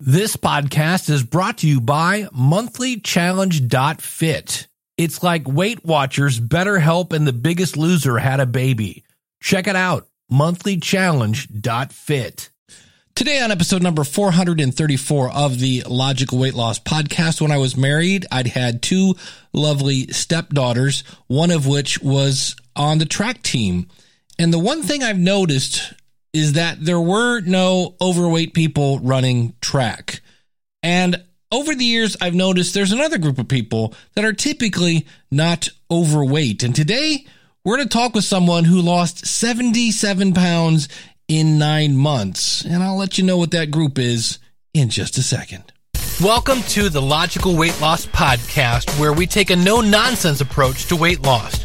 This podcast is brought to you by monthlychallenge.fit. It's like Weight Watchers, BetterHelp, and The Biggest Loser had a baby. Check it out, monthlychallenge.fit. Today on episode number 434 of the Logical Weight Loss podcast, when I was married, I'd had two lovely stepdaughters, one of which was on the track team. And the one thing I've noticed is that there were no overweight people running track. And over the years, I've noticed there's another group of people that are typically not overweight. And today, we're going to talk with someone who lost 77 pounds in nine months. And I'll let you know what that group is in just a second. Welcome to the Logical Weight Loss Podcast, where we take a no nonsense approach to weight loss.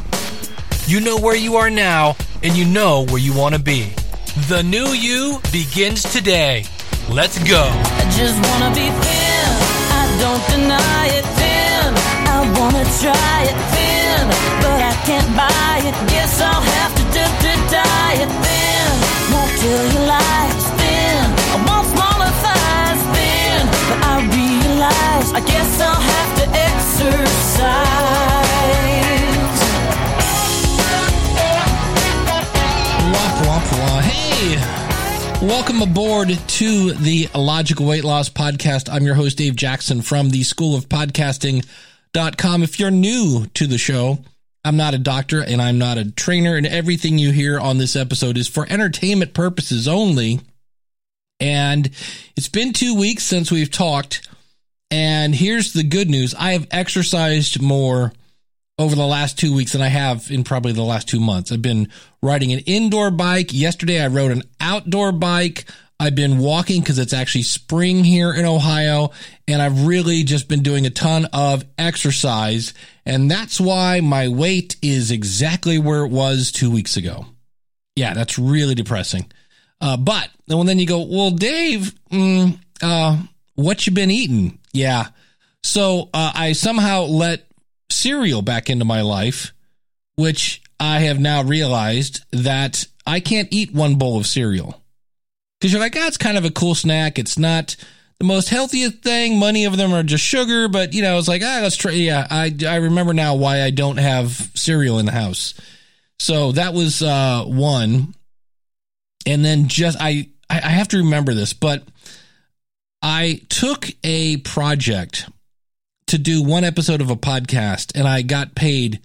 You know where you are now, and you know where you want to be. The new you begins today. Let's go. I just wanna be thin. I don't deny it thin. I wanna try it thin, but I can't buy it. Guess I'll have to do to thin. Won't thin. I want smaller thighs thin, but I realize I guess I'll have to exercise. Womp. Hey, welcome aboard to the Logical Weight Loss Podcast. I'm your host, Dave Jackson from the School of Podcasting.com. If you're new to the show, I'm not a doctor and I'm not a trainer, and everything you hear on this episode is for entertainment purposes only. And it's been two weeks since we've talked. And here's the good news I have exercised more over the last two weeks than I have in probably the last two months. I've been riding an indoor bike. Yesterday, I rode an outdoor bike. I've been walking because it's actually spring here in Ohio, and I've really just been doing a ton of exercise. And that's why my weight is exactly where it was two weeks ago. Yeah, that's really depressing. Uh, but and then you go, well, Dave, mm, uh, what you been eating? Yeah. So uh, I somehow let cereal back into my life, which I have now realized that I can't eat one bowl of cereal. Because you're like, ah, it's kind of a cool snack. It's not the most healthiest thing. Many of them are just sugar, but you know, it's like, ah, let's try. Yeah, I, I remember now why I don't have cereal in the house. So that was uh, one. And then just, I, I have to remember this, but I took a project to do one episode of a podcast and I got paid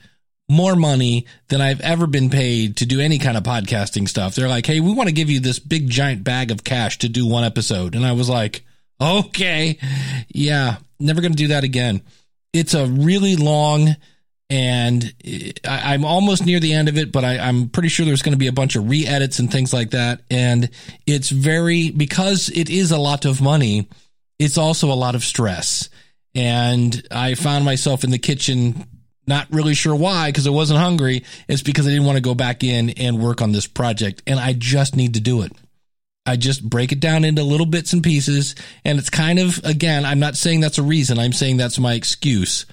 more money than I've ever been paid to do any kind of podcasting stuff. They're like, Hey, we want to give you this big giant bag of cash to do one episode. And I was like, okay, yeah, never going to do that again. It's a really long and I, am almost near the end of it, but I, I'm pretty sure there's going to be a bunch of re-edits and things like that. And it's very, because it is a lot of money, it's also a lot of stress and I found myself in the kitchen not really sure why because I wasn't hungry. It's because I didn't want to go back in and work on this project and I just need to do it. I just break it down into little bits and pieces and it's kind of again, I'm not saying that's a reason. I'm saying that's my excuse.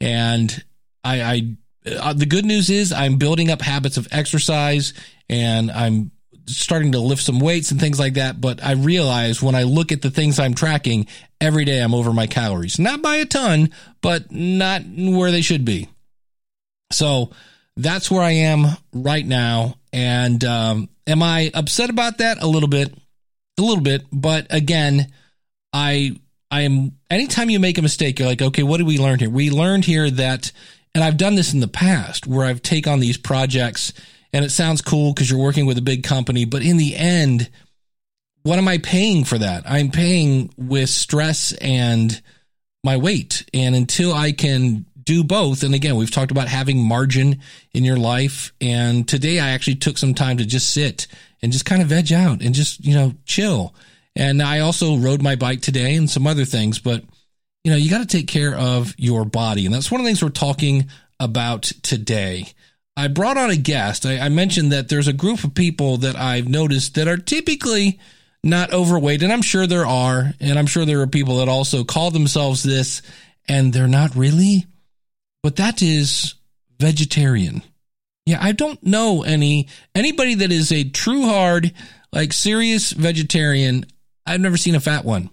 And I I uh, the good news is I'm building up habits of exercise and I'm starting to lift some weights and things like that. But I realize when I look at the things I'm tracking every day, I'm over my calories, not by a ton, but not where they should be. So that's where I am right now. And um, am I upset about that? A little bit, a little bit. But again, I I am. Anytime you make a mistake, you're like, okay, what did we learn here? We learned here that, and I've done this in the past where I've taken on these projects and it sounds cool because you're working with a big company, but in the end, what am I paying for that? I'm paying with stress and my weight. And until I can do both, and again, we've talked about having margin in your life. And today I actually took some time to just sit and just kind of veg out and just, you know, chill And I also rode my bike today and some other things, but you know, you got to take care of your body. And that's one of the things we're talking about today. I brought on a guest. I, I mentioned that there's a group of people that I've noticed that are typically not overweight. And I'm sure there are. And I'm sure there are people that also call themselves this and they're not really. But that is vegetarian. Yeah, I don't know any anybody that is a true hard, like serious vegetarian. I've never seen a fat one.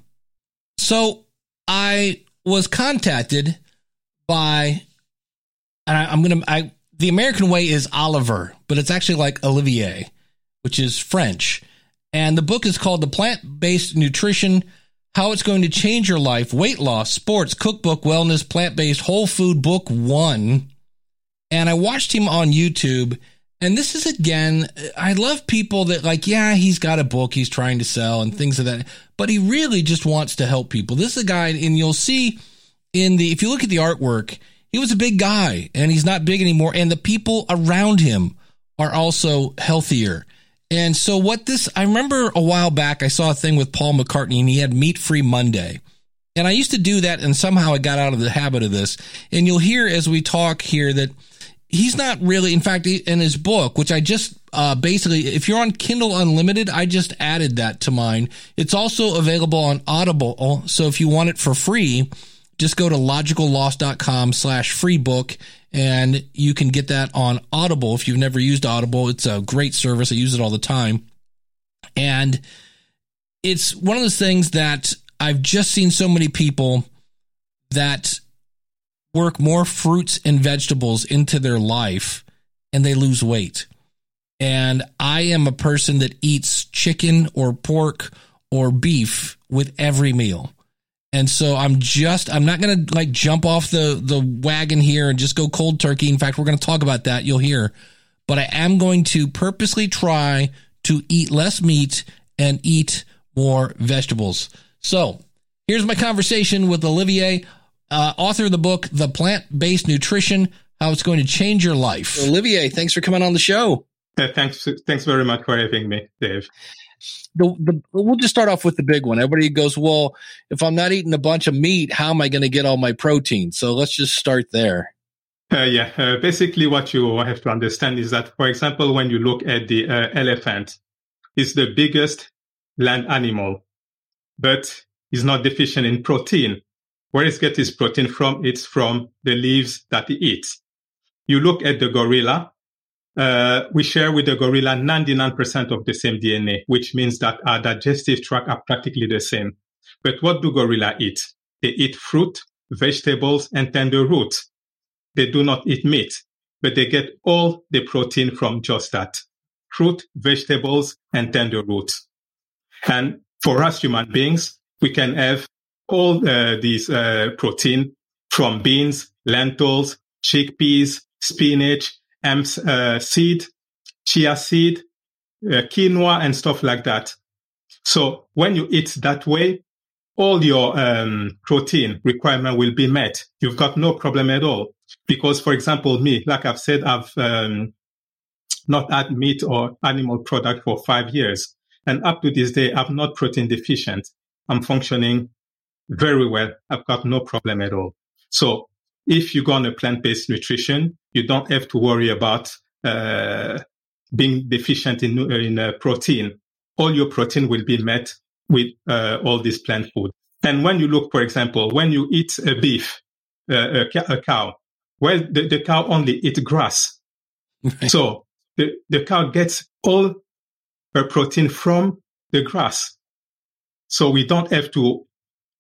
So I was contacted by, and I, am gonna, I the American way is Oliver, but it's actually like Olivier, which is French. And the book is called The Plant Based Nutrition How It's Going to Change Your Life Weight Loss, Sports, Cookbook, Wellness, Plant Based, Whole Food Book One. And I watched him on YouTube. And this is again, I love people that like, yeah, he's got a book he's trying to sell and things of that, but he really just wants to help people. This is a guy, and you'll see in the, if you look at the artwork, he was a big guy and he's not big anymore. And the people around him are also healthier. And so what this, I remember a while back, I saw a thing with Paul McCartney and he had meat free Monday. And I used to do that and somehow I got out of the habit of this. And you'll hear as we talk here that he's not really, in fact, in his book, which I just uh, basically, if you're on Kindle Unlimited, I just added that to mine. It's also available on Audible. So if you want it for free, just go to logicalloss.com slash free book and you can get that on Audible. If you've never used Audible, it's a great service. I use it all the time. And it's one of those things that I've just seen so many people that work more fruits and vegetables into their life and they lose weight. And I am a person that eats chicken or pork or beef with every meal. And so I'm just I'm not going to like jump off the the wagon here and just go cold turkey. In fact, we're going to talk about that, you'll hear. But I am going to purposely try to eat less meat and eat more vegetables. So, here's my conversation with Olivier, uh, author of the book The Plant-Based Nutrition: How It's Going to Change Your Life. Olivier, thanks for coming on the show. Uh, thanks thanks very much for having me, Dave the, the we'll just start off with the big one. Everybody goes, well, if I'm not eating a bunch of meat, how am I going to get all my protein? So let's just start there. Uh, yeah, uh, basically what you have to understand is that, for example, when you look at the uh, elephant, it's the biggest land animal, but is not deficient in protein. Where does it gets its protein from? It's from the leaves that it eats. You look at the gorilla, uh, we share with the gorilla 99% of the same DNA, which means that our digestive tract are practically the same. But what do gorilla eat? They eat fruit, vegetables, and tender roots. They do not eat meat, but they get all the protein from just that. Fruit, vegetables, and tender roots. And for us human beings, we can have all uh, these uh, protein from beans, lentils, chickpeas, spinach, hemp uh, seed, chia seed, uh, quinoa, and stuff like that. So when you eat that way, all your um, protein requirement will be met. You've got no problem at all. Because, for example, me, like I've said, I've um, not had meat or animal product for five years. And up to this day, I'm not protein deficient. I'm functioning very well. I've got no problem at all. So if you go on a plant-based nutrition, you don't have to worry about uh, being deficient in, in uh, protein. All your protein will be met with uh, all this plant food. And when you look, for example, when you eat a beef, uh, a, a, cow, well, the, the cow only eats grass. Right. So the, the cow gets all her protein from the grass. So we don't have to,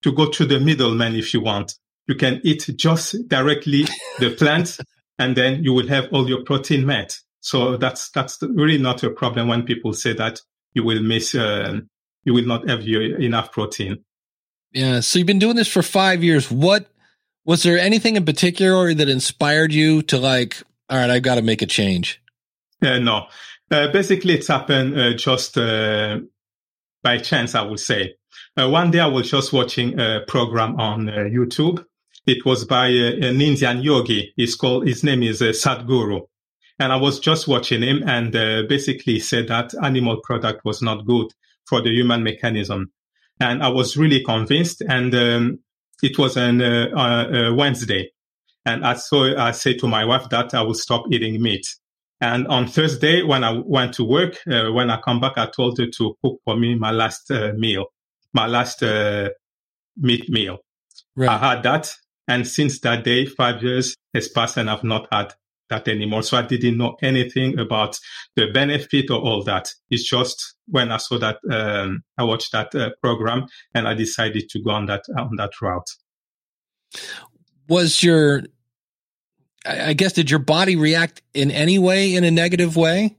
to go to the middleman if you want you can eat just directly the plant and then you will have all your protein met. So that's, that's really not a problem when people say that you will miss, uh, you will not have your, enough protein. Yeah. So you've been doing this for five years. What was there anything in particular that inspired you to like, all right, I've got to make a change? Uh, no, uh, basically it's happened uh, just uh, by chance, I would say. Uh, one day I was just watching a program on uh, YouTube it was by uh, an Indian yogi. He's called, his name is uh, Sadhguru. And I was just watching him and uh, basically said that animal product was not good for the human mechanism. and I was really convinced. And um, it was on uh, uh, Wednesday, and I saw I said to my wife that I would stop eating meat. And on Thursday, when I went to work, uh, when I come back, I told her to cook for me my last uh, meal, my last uh, meat meal. Right. I had that. And since that day, five years has passed and I've not had that anymore. So I didn't know anything about the benefit or all that. It's just when I saw that, um, I watched that uh, program and I decided to go on that, on that route. Was your I guess did your body react in any way in a negative way?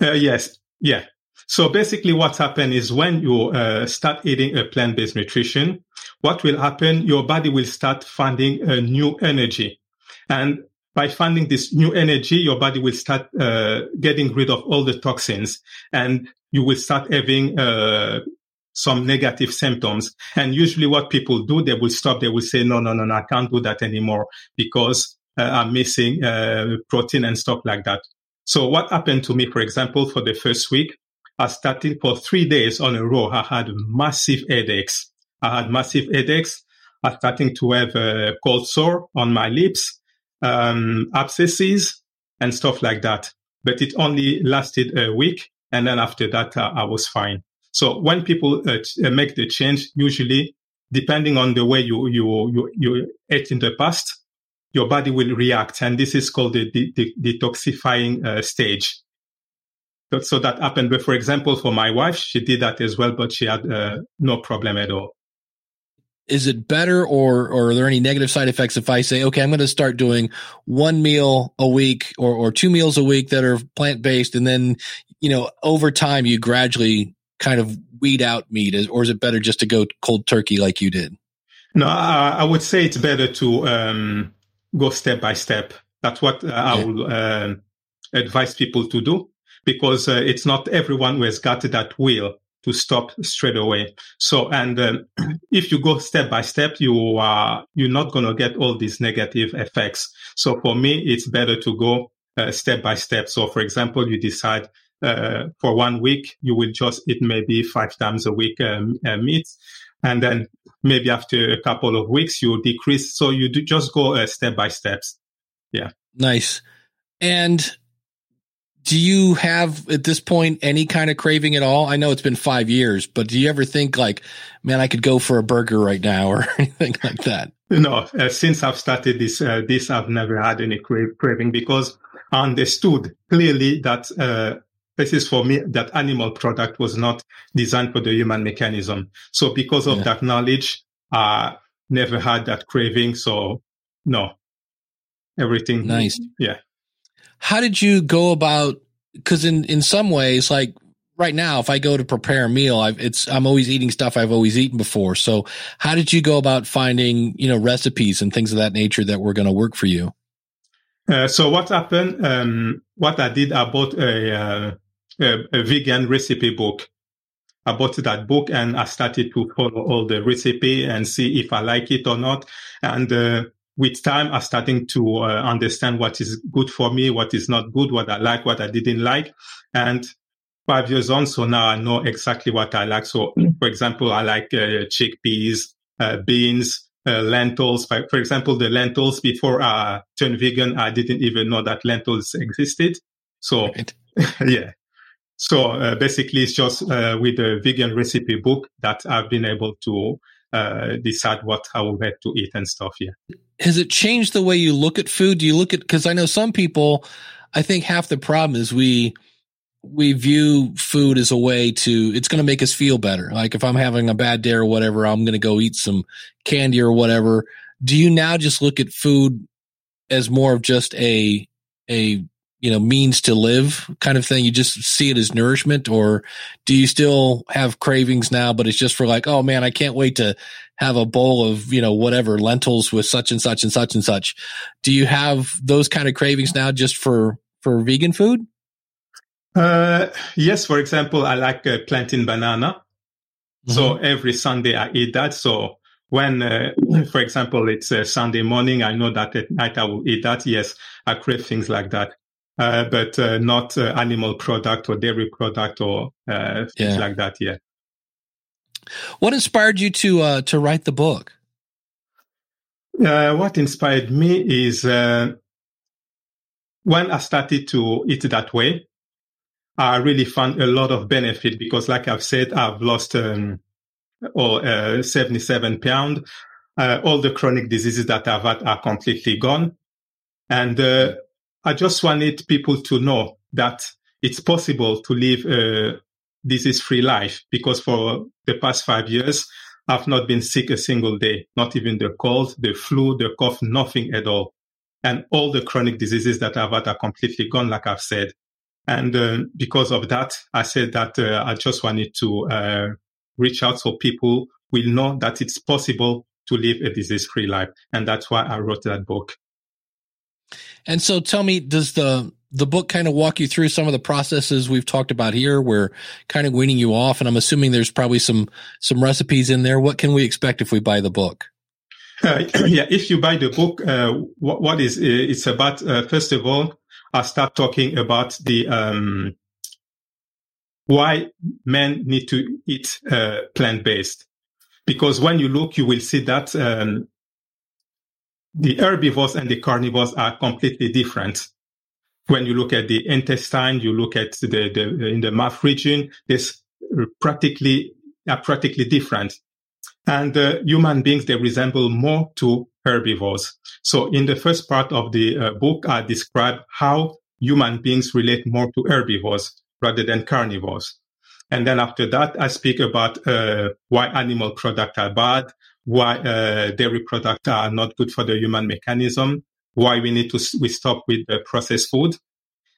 Uh, yes. Yeah. So basically what happened is when you uh, start eating a plant-based nutrition, what will happen? Your body will start finding a new energy. And by finding this new energy, your body will start uh, getting rid of all the toxins and you will start having uh, some negative symptoms. And usually what people do, they will stop. They will say, no, no, no, no, I can't do that anymore because uh, are missing uh, protein and stuff like that. So what happened to me, for example, for the first week, I started for three days on a row. I had massive headaches. I had massive headaches. I starting to have a cold sore on my lips, um, abscesses and stuff like that. But it only lasted a week. And then after that, uh, I was fine. So when people uh, make the change, usually depending on the way you, you, you, you ate in the past, your body will react. And this is called the, the, the detoxifying uh, stage. So, so, that happened. But for example, for my wife, she did that as well, but she had uh, no problem at all. Is it better or, or are there any negative side effects if I say, okay, I'm going to start doing one meal a week or, or two meals a week that are plant based. And then, you know, over time you gradually kind of weed out meat or is it better just to go cold turkey like you did? No, I, I would say it's better to, um, go step by step. That's what uh, I will uh, advise people to do because uh, it's not everyone who has got that will to stop straight away. So, and um, if you go step by step, you are, you're not going to get all these negative effects. So for me, it's better to go uh, step by step. So for example, you decide uh, for one week, you will just eat maybe five times a week um, uh, meat. And then maybe after a couple of weeks, you decrease. So you do just go uh, step by steps. Yeah. Nice. And do you have at this point any kind of craving at all? I know it's been five years, but do you ever think like, man, I could go for a burger right now or anything like that? No, uh, since I've started this, uh, this I've never had any cra- craving because I understood clearly that uh, this is for me that animal product was not designed for the human mechanism. So because of yeah. that knowledge, I never had that craving. So no, everything. Nice. Yeah. How did you go about? Cause in, in some ways, like right now, if I go to prepare a meal, I've, it's, I'm always eating stuff I've always eaten before. So how did you go about finding, you know, recipes and things of that nature that were going to work for you? Uh, so what happened? Um, what I did, I bought a, uh, a, a vegan recipe book. I bought that book and I started to follow all the recipe and see if I like it or not. And uh, with time, I'm starting to uh, understand what is good for me, what is not good, what I like, what I didn't like. And five years on, so now I know exactly what I like. So, for example, I like uh, chickpeas, uh, beans, uh, lentils. For, for example, the lentils before I turned vegan, I didn't even know that lentils existed. So, right. yeah. So uh, basically, it's just uh, with the vegan recipe book that I've been able to uh, decide what I will have to eat and stuff. Yeah. Has it changed the way you look at food? Do you look at because I know some people. I think half the problem is we we view food as a way to it's going to make us feel better. Like if I'm having a bad day or whatever, I'm going to go eat some candy or whatever. Do you now just look at food as more of just a a you know means to live kind of thing? You just see it as nourishment or do you still have cravings now but it's just for like oh man i can't wait to have a bowl of you know whatever lentils with such and such and such and such. Do you have those kind of cravings now just for for vegan food? Uh yes for example i like uh, plantain banana. Mm-hmm. so every sunday i eat that. So when, uh, for example, it's a Sunday morning, I know that at night I will eat that. Yes, I crave things like that uh, but uh, not uh, animal product or dairy product or uh, things yeah. like that. Yeah. What inspired you to uh, to write the book? Uh, what inspired me is uh, when I started to eat that way, I really found a lot of benefit because, like I've said, I've lost um, or uh, 77 pounds. Uh, all the chronic diseases that I've had are completely gone. And uh, I just wanted people to know that it's possible to live a disease-free life because for the past five years, I've not been sick a single day, not even the cold, the flu, the cough, nothing at all. And all the chronic diseases that I've had are completely gone, like I've said. And uh, because of that, I said that uh, I just wanted to uh, reach out so people will know that it's possible to live a disease free life. And that's why I wrote that book. And so tell me, does the, the book kind of walk you through some of the processes we've talked about here? We're kind of weaning you off. And I'm assuming there's probably some, some recipes in there. What can we expect if we buy the book? Uh, yeah, if you buy the book, uh, what, what is uh, it's about? Uh, first of all, I start talking about the um, why men need to eat uh, plant based. Because when you look, you will see that um, the herbivores and the carnivores are completely different. When you look at the intestine, you look at the, the in the mouth region, there's practically are practically different. And uh, human beings, they resemble more to herbivores. So in the first part of the uh, book, I describe how human beings relate more to herbivores rather than carnivores. And then after that, I speak about uh, why animal products are bad, why uh, dairy products are not good for the human mechanism, why we need to we stop with the processed food.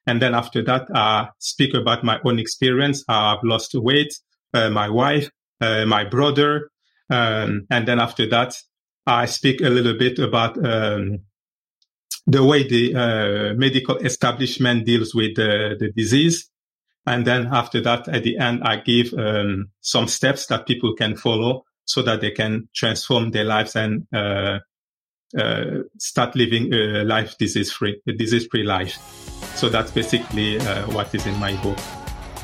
And then after that, I speak about my own experience. I've lost weight, uh, my wife, uh, my brother. Um, and then after that, I speak a little bit about um, the way the uh, medical establishment deals with the, disease. And then after that, at the end, I give um, some steps that people can follow so that they can transform their lives and uh, uh, start living a life disease free, a disease free life. So that's basically uh, what is in my book.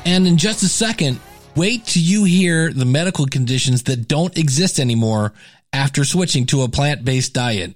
And in just a second, wait till you hear the medical conditions that don't exist anymore after switching to a plant based diet.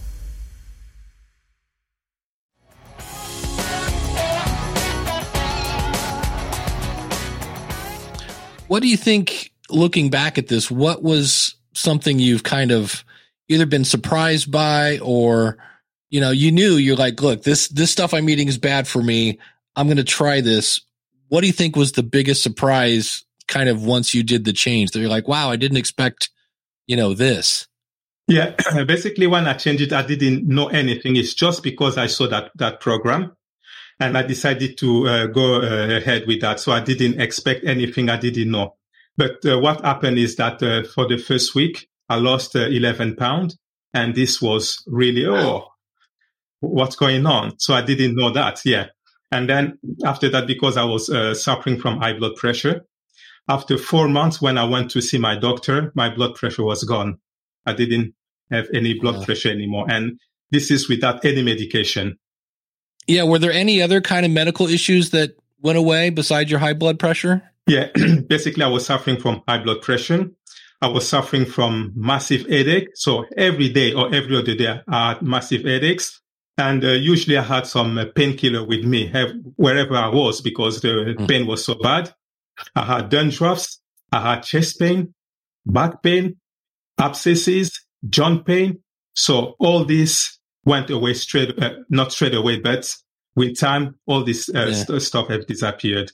What do you think, looking back at this, what was something you've kind of either been surprised by or, you know, you knew you're like, look, this, this stuff I'm eating is bad for me. I'm going to try this. What do you think was the biggest surprise kind of once you did the change that you're like, wow, I didn't expect, you know, this? Yeah, basically when I changed it, I didn't know anything. It's just because I saw that, that program and I decided to uh, go uh, ahead with that. So I didn't expect anything I didn't know. But uh, what happened is that uh, for the first week, I lost uh, 11 pounds. And this was really, oh, what's going on? So I didn't know that. Yeah. And then after that, because I was uh, suffering from high blood pressure, after four months, when I went to see my doctor, my blood pressure was gone. I didn't have any blood pressure anymore. And this is without any medication. Yeah. Were there any other kind of medical issues that went away besides your high blood pressure? Yeah, basically, I was suffering from high blood pressure. I was suffering from massive headache. So every day or every other day, I had massive headaches. And uh, usually I had some uh, painkiller with me have, wherever I was because the Mm. pain was so bad. I had dandruffs. I had chest pain, back pain, abscesses, joint pain. So all this went away straight, uh, not straight away, but with time, all this uh, Yeah. st- stuff have disappeared.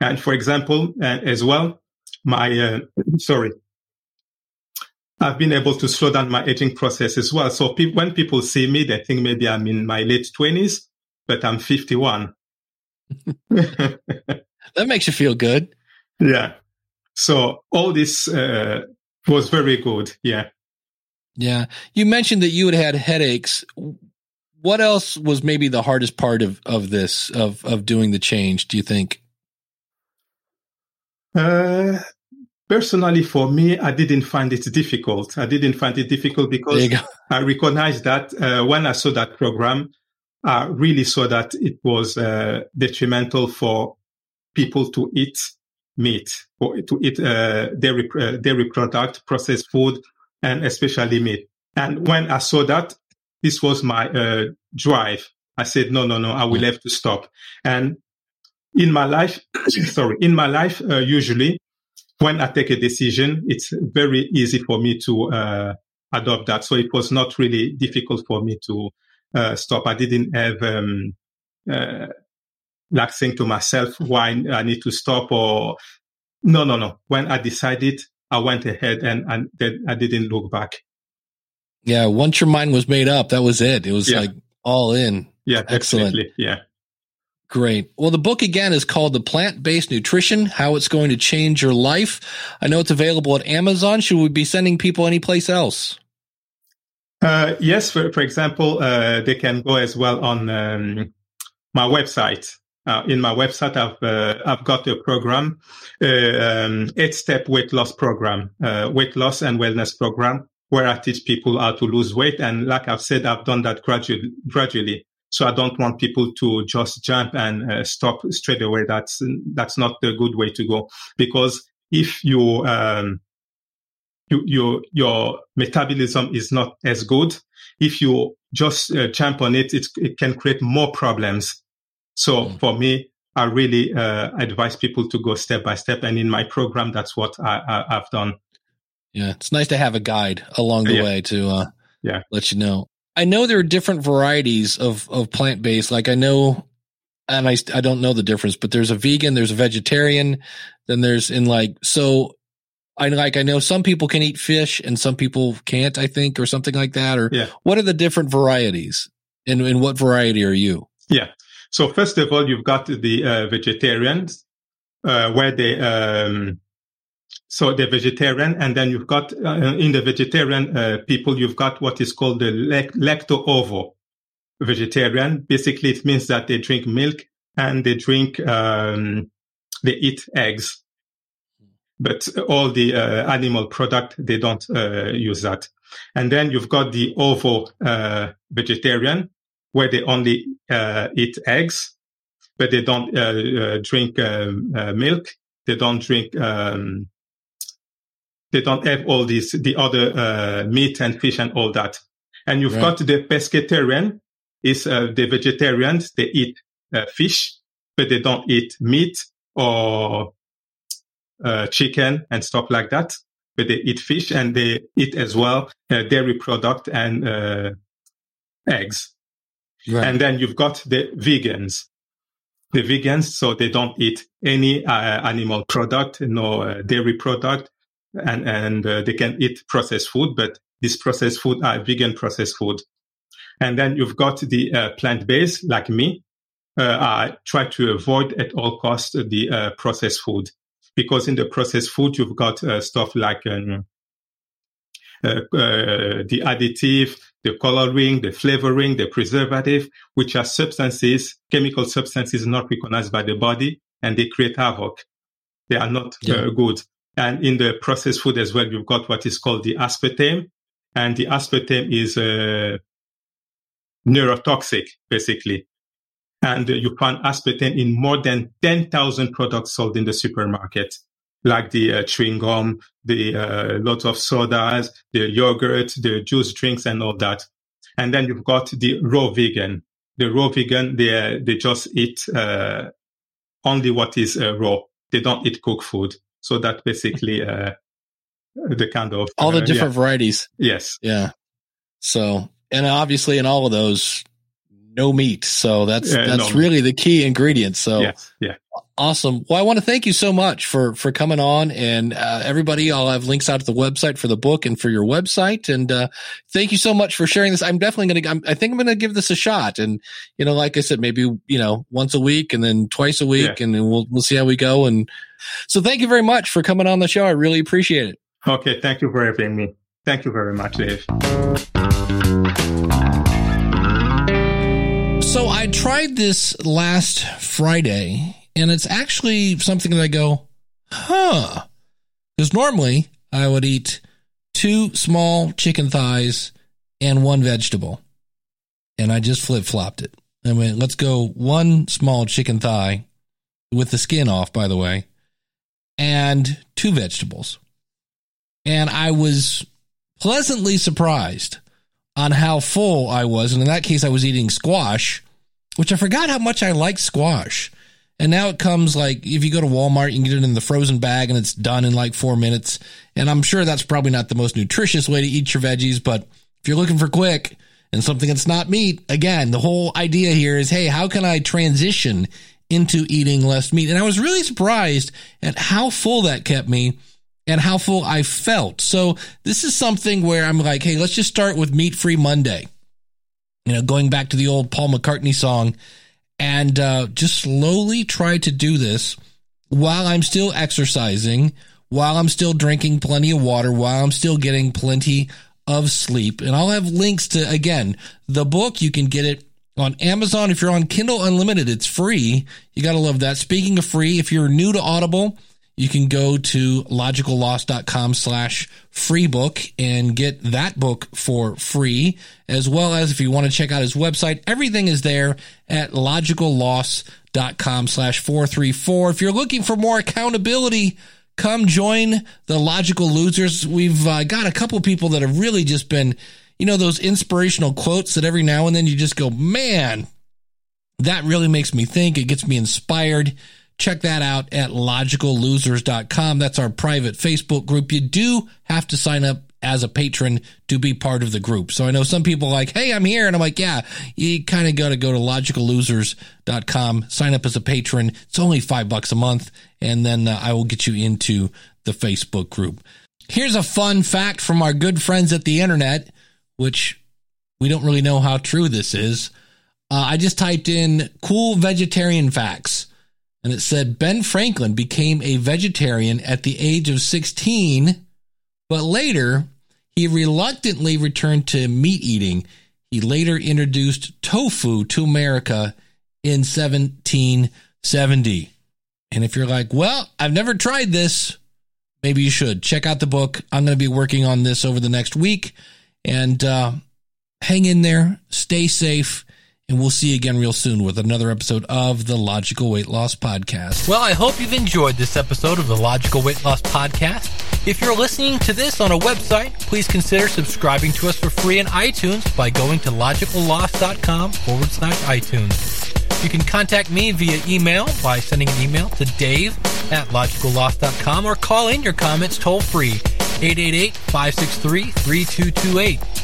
And for example, uh, as well, my, uh, sorry, I've been able to slow down my aging process as well. So pe- when people see me, they think maybe I'm in my late twenties, but I'm 51. That makes you feel good. yeah. So all this, uh, was very good. Yeah. Yeah. You mentioned that you had had headaches. What else was maybe the hardest part of, of this, of, of doing the change, do you think? Uh, personally, for me, I didn't find it difficult. I didn't find it difficult because. I recognized that uh, when I saw that program, I really saw that it was uh, detrimental for people to eat meat or to eat uh, dairy uh, dairy product, processed food, and especially meat. And when I saw that, this was my uh, drive. I said, no, no, no, I will have to stop. And in my life, sorry, in my life, uh, usually when I take a decision, it's very easy for me to uh, adopt that. So it was not really difficult for me to uh, stop. I didn't have um, uh, like saying to myself why I need to stop or no, no, no. When I decided, I went ahead and, and then I didn't look back. Yeah. Once your mind was made up, that was it. It was Yeah. like all in. Yeah, Excellent. definitely. Yeah. Great. Well, the book again is called The Plant Based Nutrition, How It's Going to Change Your Life. I know it's available at Amazon. Should we be sending people anyplace else? Uh, yes, for, for example, uh, they can go as well on um, my website. Uh, in my website, I've uh, I've got a program, uh, um, eight step weight loss program, uh, weight loss and wellness program, where I teach people how to lose weight. And like I've said, I've done that gradually. Gradually, so I don't want people to just jump and uh, stop straight away. That's that's not the good way to go because if you um, you, your your metabolism is not as good. If you just uh, jump on it, it, it can create more problems. So Mm. for me, I really uh, advise people to go step by step. And in my program, that's what I, I've done. Yeah. It's nice to have a guide along the Yeah. way to, uh, Yeah. let you know. I know there are different varieties of, of plant based. Like I know, and I, I don't know the difference, but there's a vegan, there's a vegetarian, then there's in like, so I like, I know some people can eat fish and some people can't, I think, or something like that. Or Yeah. what are the different varieties and, and what variety are you? Yeah. So first of all, you've got the uh, vegetarians, uh, where they, um, so the vegetarian, and then you've got uh, in the vegetarian uh, people, you've got what is called the lacto-ovo vegetarian. Basically, it means that they drink milk and they drink, um, they eat eggs, but all the uh, animal product they don't uh, use that. And then you've got the ovo vegetarian, where they only uh, eat eggs, but they don't uh, uh, drink um, uh, milk. They don't drink. Um, they don't have all these the other uh, meat and fish and all that. And you've Right. got the pescatarian. Is uh, the vegetarians? They eat uh, fish, but they don't eat meat or uh, chicken and stuff like that. But they eat fish and they eat as well uh, dairy product and uh, eggs. Right. And then you've got the vegans. The vegans, so they don't eat any uh, animal product, no uh, dairy product, and and uh, they can eat processed food, but this processed food are vegan processed food. And then you've got the uh, plant based, like me. Uh, I try to avoid at all costs the uh, processed food because in the processed food you've got stuff like um, uh, uh, the additive, the coloring, the flavoring, the preservative, which are substances, chemical substances not recognized by the body, and they create havoc. They are not Yeah. uh, good. And in the processed food as well, you've got what is called the aspartame. And the aspartame is uh, neurotoxic, basically. And uh, you find aspartame in more than 10,000 products sold in the supermarket, like the uh, chewing gum, the uh, lot of sodas, the yogurt, the juice drinks, and all that. And then you've got the raw vegan. The raw vegan, they, uh, they just eat uh, only what is uh, raw. They don't eat cooked food. So that basically uh, the kind of All the uh, different varieties. yes, Yeah. So, and obviously in all of those, no meat. So that's, Yeah, that's no meat. really the key ingredient. So yes, yeah. awesome. Well, I want to thank you so much for, for coming on and, uh, everybody, I'll have links out to the website for the book and for your website. And, uh, thank you so much for sharing this. I'm definitely going to, I think I'm going to give this a shot. And, you know, like I said, maybe, you know, once a week and then twice a week and then we'll, we'll see how we go. And so thank you very much for coming on the show. I really appreciate it. Okay, thank you for having me. Thank you very much, Dave. Tried this last Friday, and it's actually something that I go, huh? Because normally I would eat two small chicken thighs and one vegetable, and I just flip flopped it. I went, let's go one small chicken thigh with the skin off, by the way, and two vegetables. And I was pleasantly surprised on how full I was. And in that case, I was eating squash, which I forgot how much I like squash. And now it comes like if you go to Walmart, you can get it in the frozen bag and it's done in like four minutes. And I'm sure that's probably not the most nutritious way to eat your veggies, but if you're looking for quick and something that's not meat, again, the whole idea here is, hey, how can I transition into eating less meat? And I was really surprised at how full that kept me and how full I felt. So this is something where I'm like, hey, let's just start with meat free Monday. You know, going back to the old Paul McCartney song and uh, just slowly try to do this while I'm still exercising, while I'm still drinking plenty of water, while I'm still getting plenty of sleep. And I'll have links to, again, the book. You can get it on Amazon. If you're on Kindle Unlimited, it's free. You got to love that. Speaking of free, if you're new to Audible, you can go to logicalloss.com slash free book and get that book for free, as well as if you want to check out his website, everything is there at logicalloss.com slash 434. If you're looking for more accountability, come join the logical losers. We've uh, got a couple people that have really just been, you know, those inspirational quotes that every now and then you just go, man, that really makes me think. It gets me inspired. Check that out at logicallosers.com. That's our private Facebook group. You do have to sign up as a patron to be part of the group. So I know some people like, Hey, I'm here. And I'm like, yeah, you kind of got to go to logicallosers.com, sign up as a patron. It's only five bucks a month. And then uh, I will get you into the Facebook group. Here's a fun fact from our good friends at the internet, which we don't really know how true this is. Uh, I just typed in cool vegetarian facts and it said Ben Franklin became a vegetarian at the age of 16, but later he reluctantly returned to meat eating. He later introduced tofu to America in 1770. And if you're like, well, I've never tried this, maybe you should check out the book. I'm going to be working on this over the next week and uh, hang in there, stay safe and we'll see you again real soon with another episode of the Logical Weight Loss Podcast. Well, I hope you've enjoyed this episode of the Logical Weight Loss Podcast. If you're listening to this on a website, please consider subscribing to us for free in iTunes by going to logicalloss.com forward slash iTunes. You can contact me via email by sending an email to dave at logicalloss.com or call in your comments toll free 888 563 3228.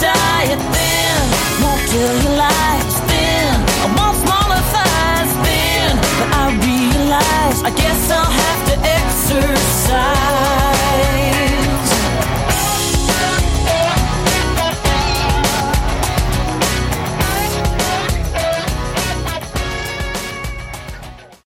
diet thin, won't lies thin. I want smaller thighs thin, but I realize I guess I'll have to exercise.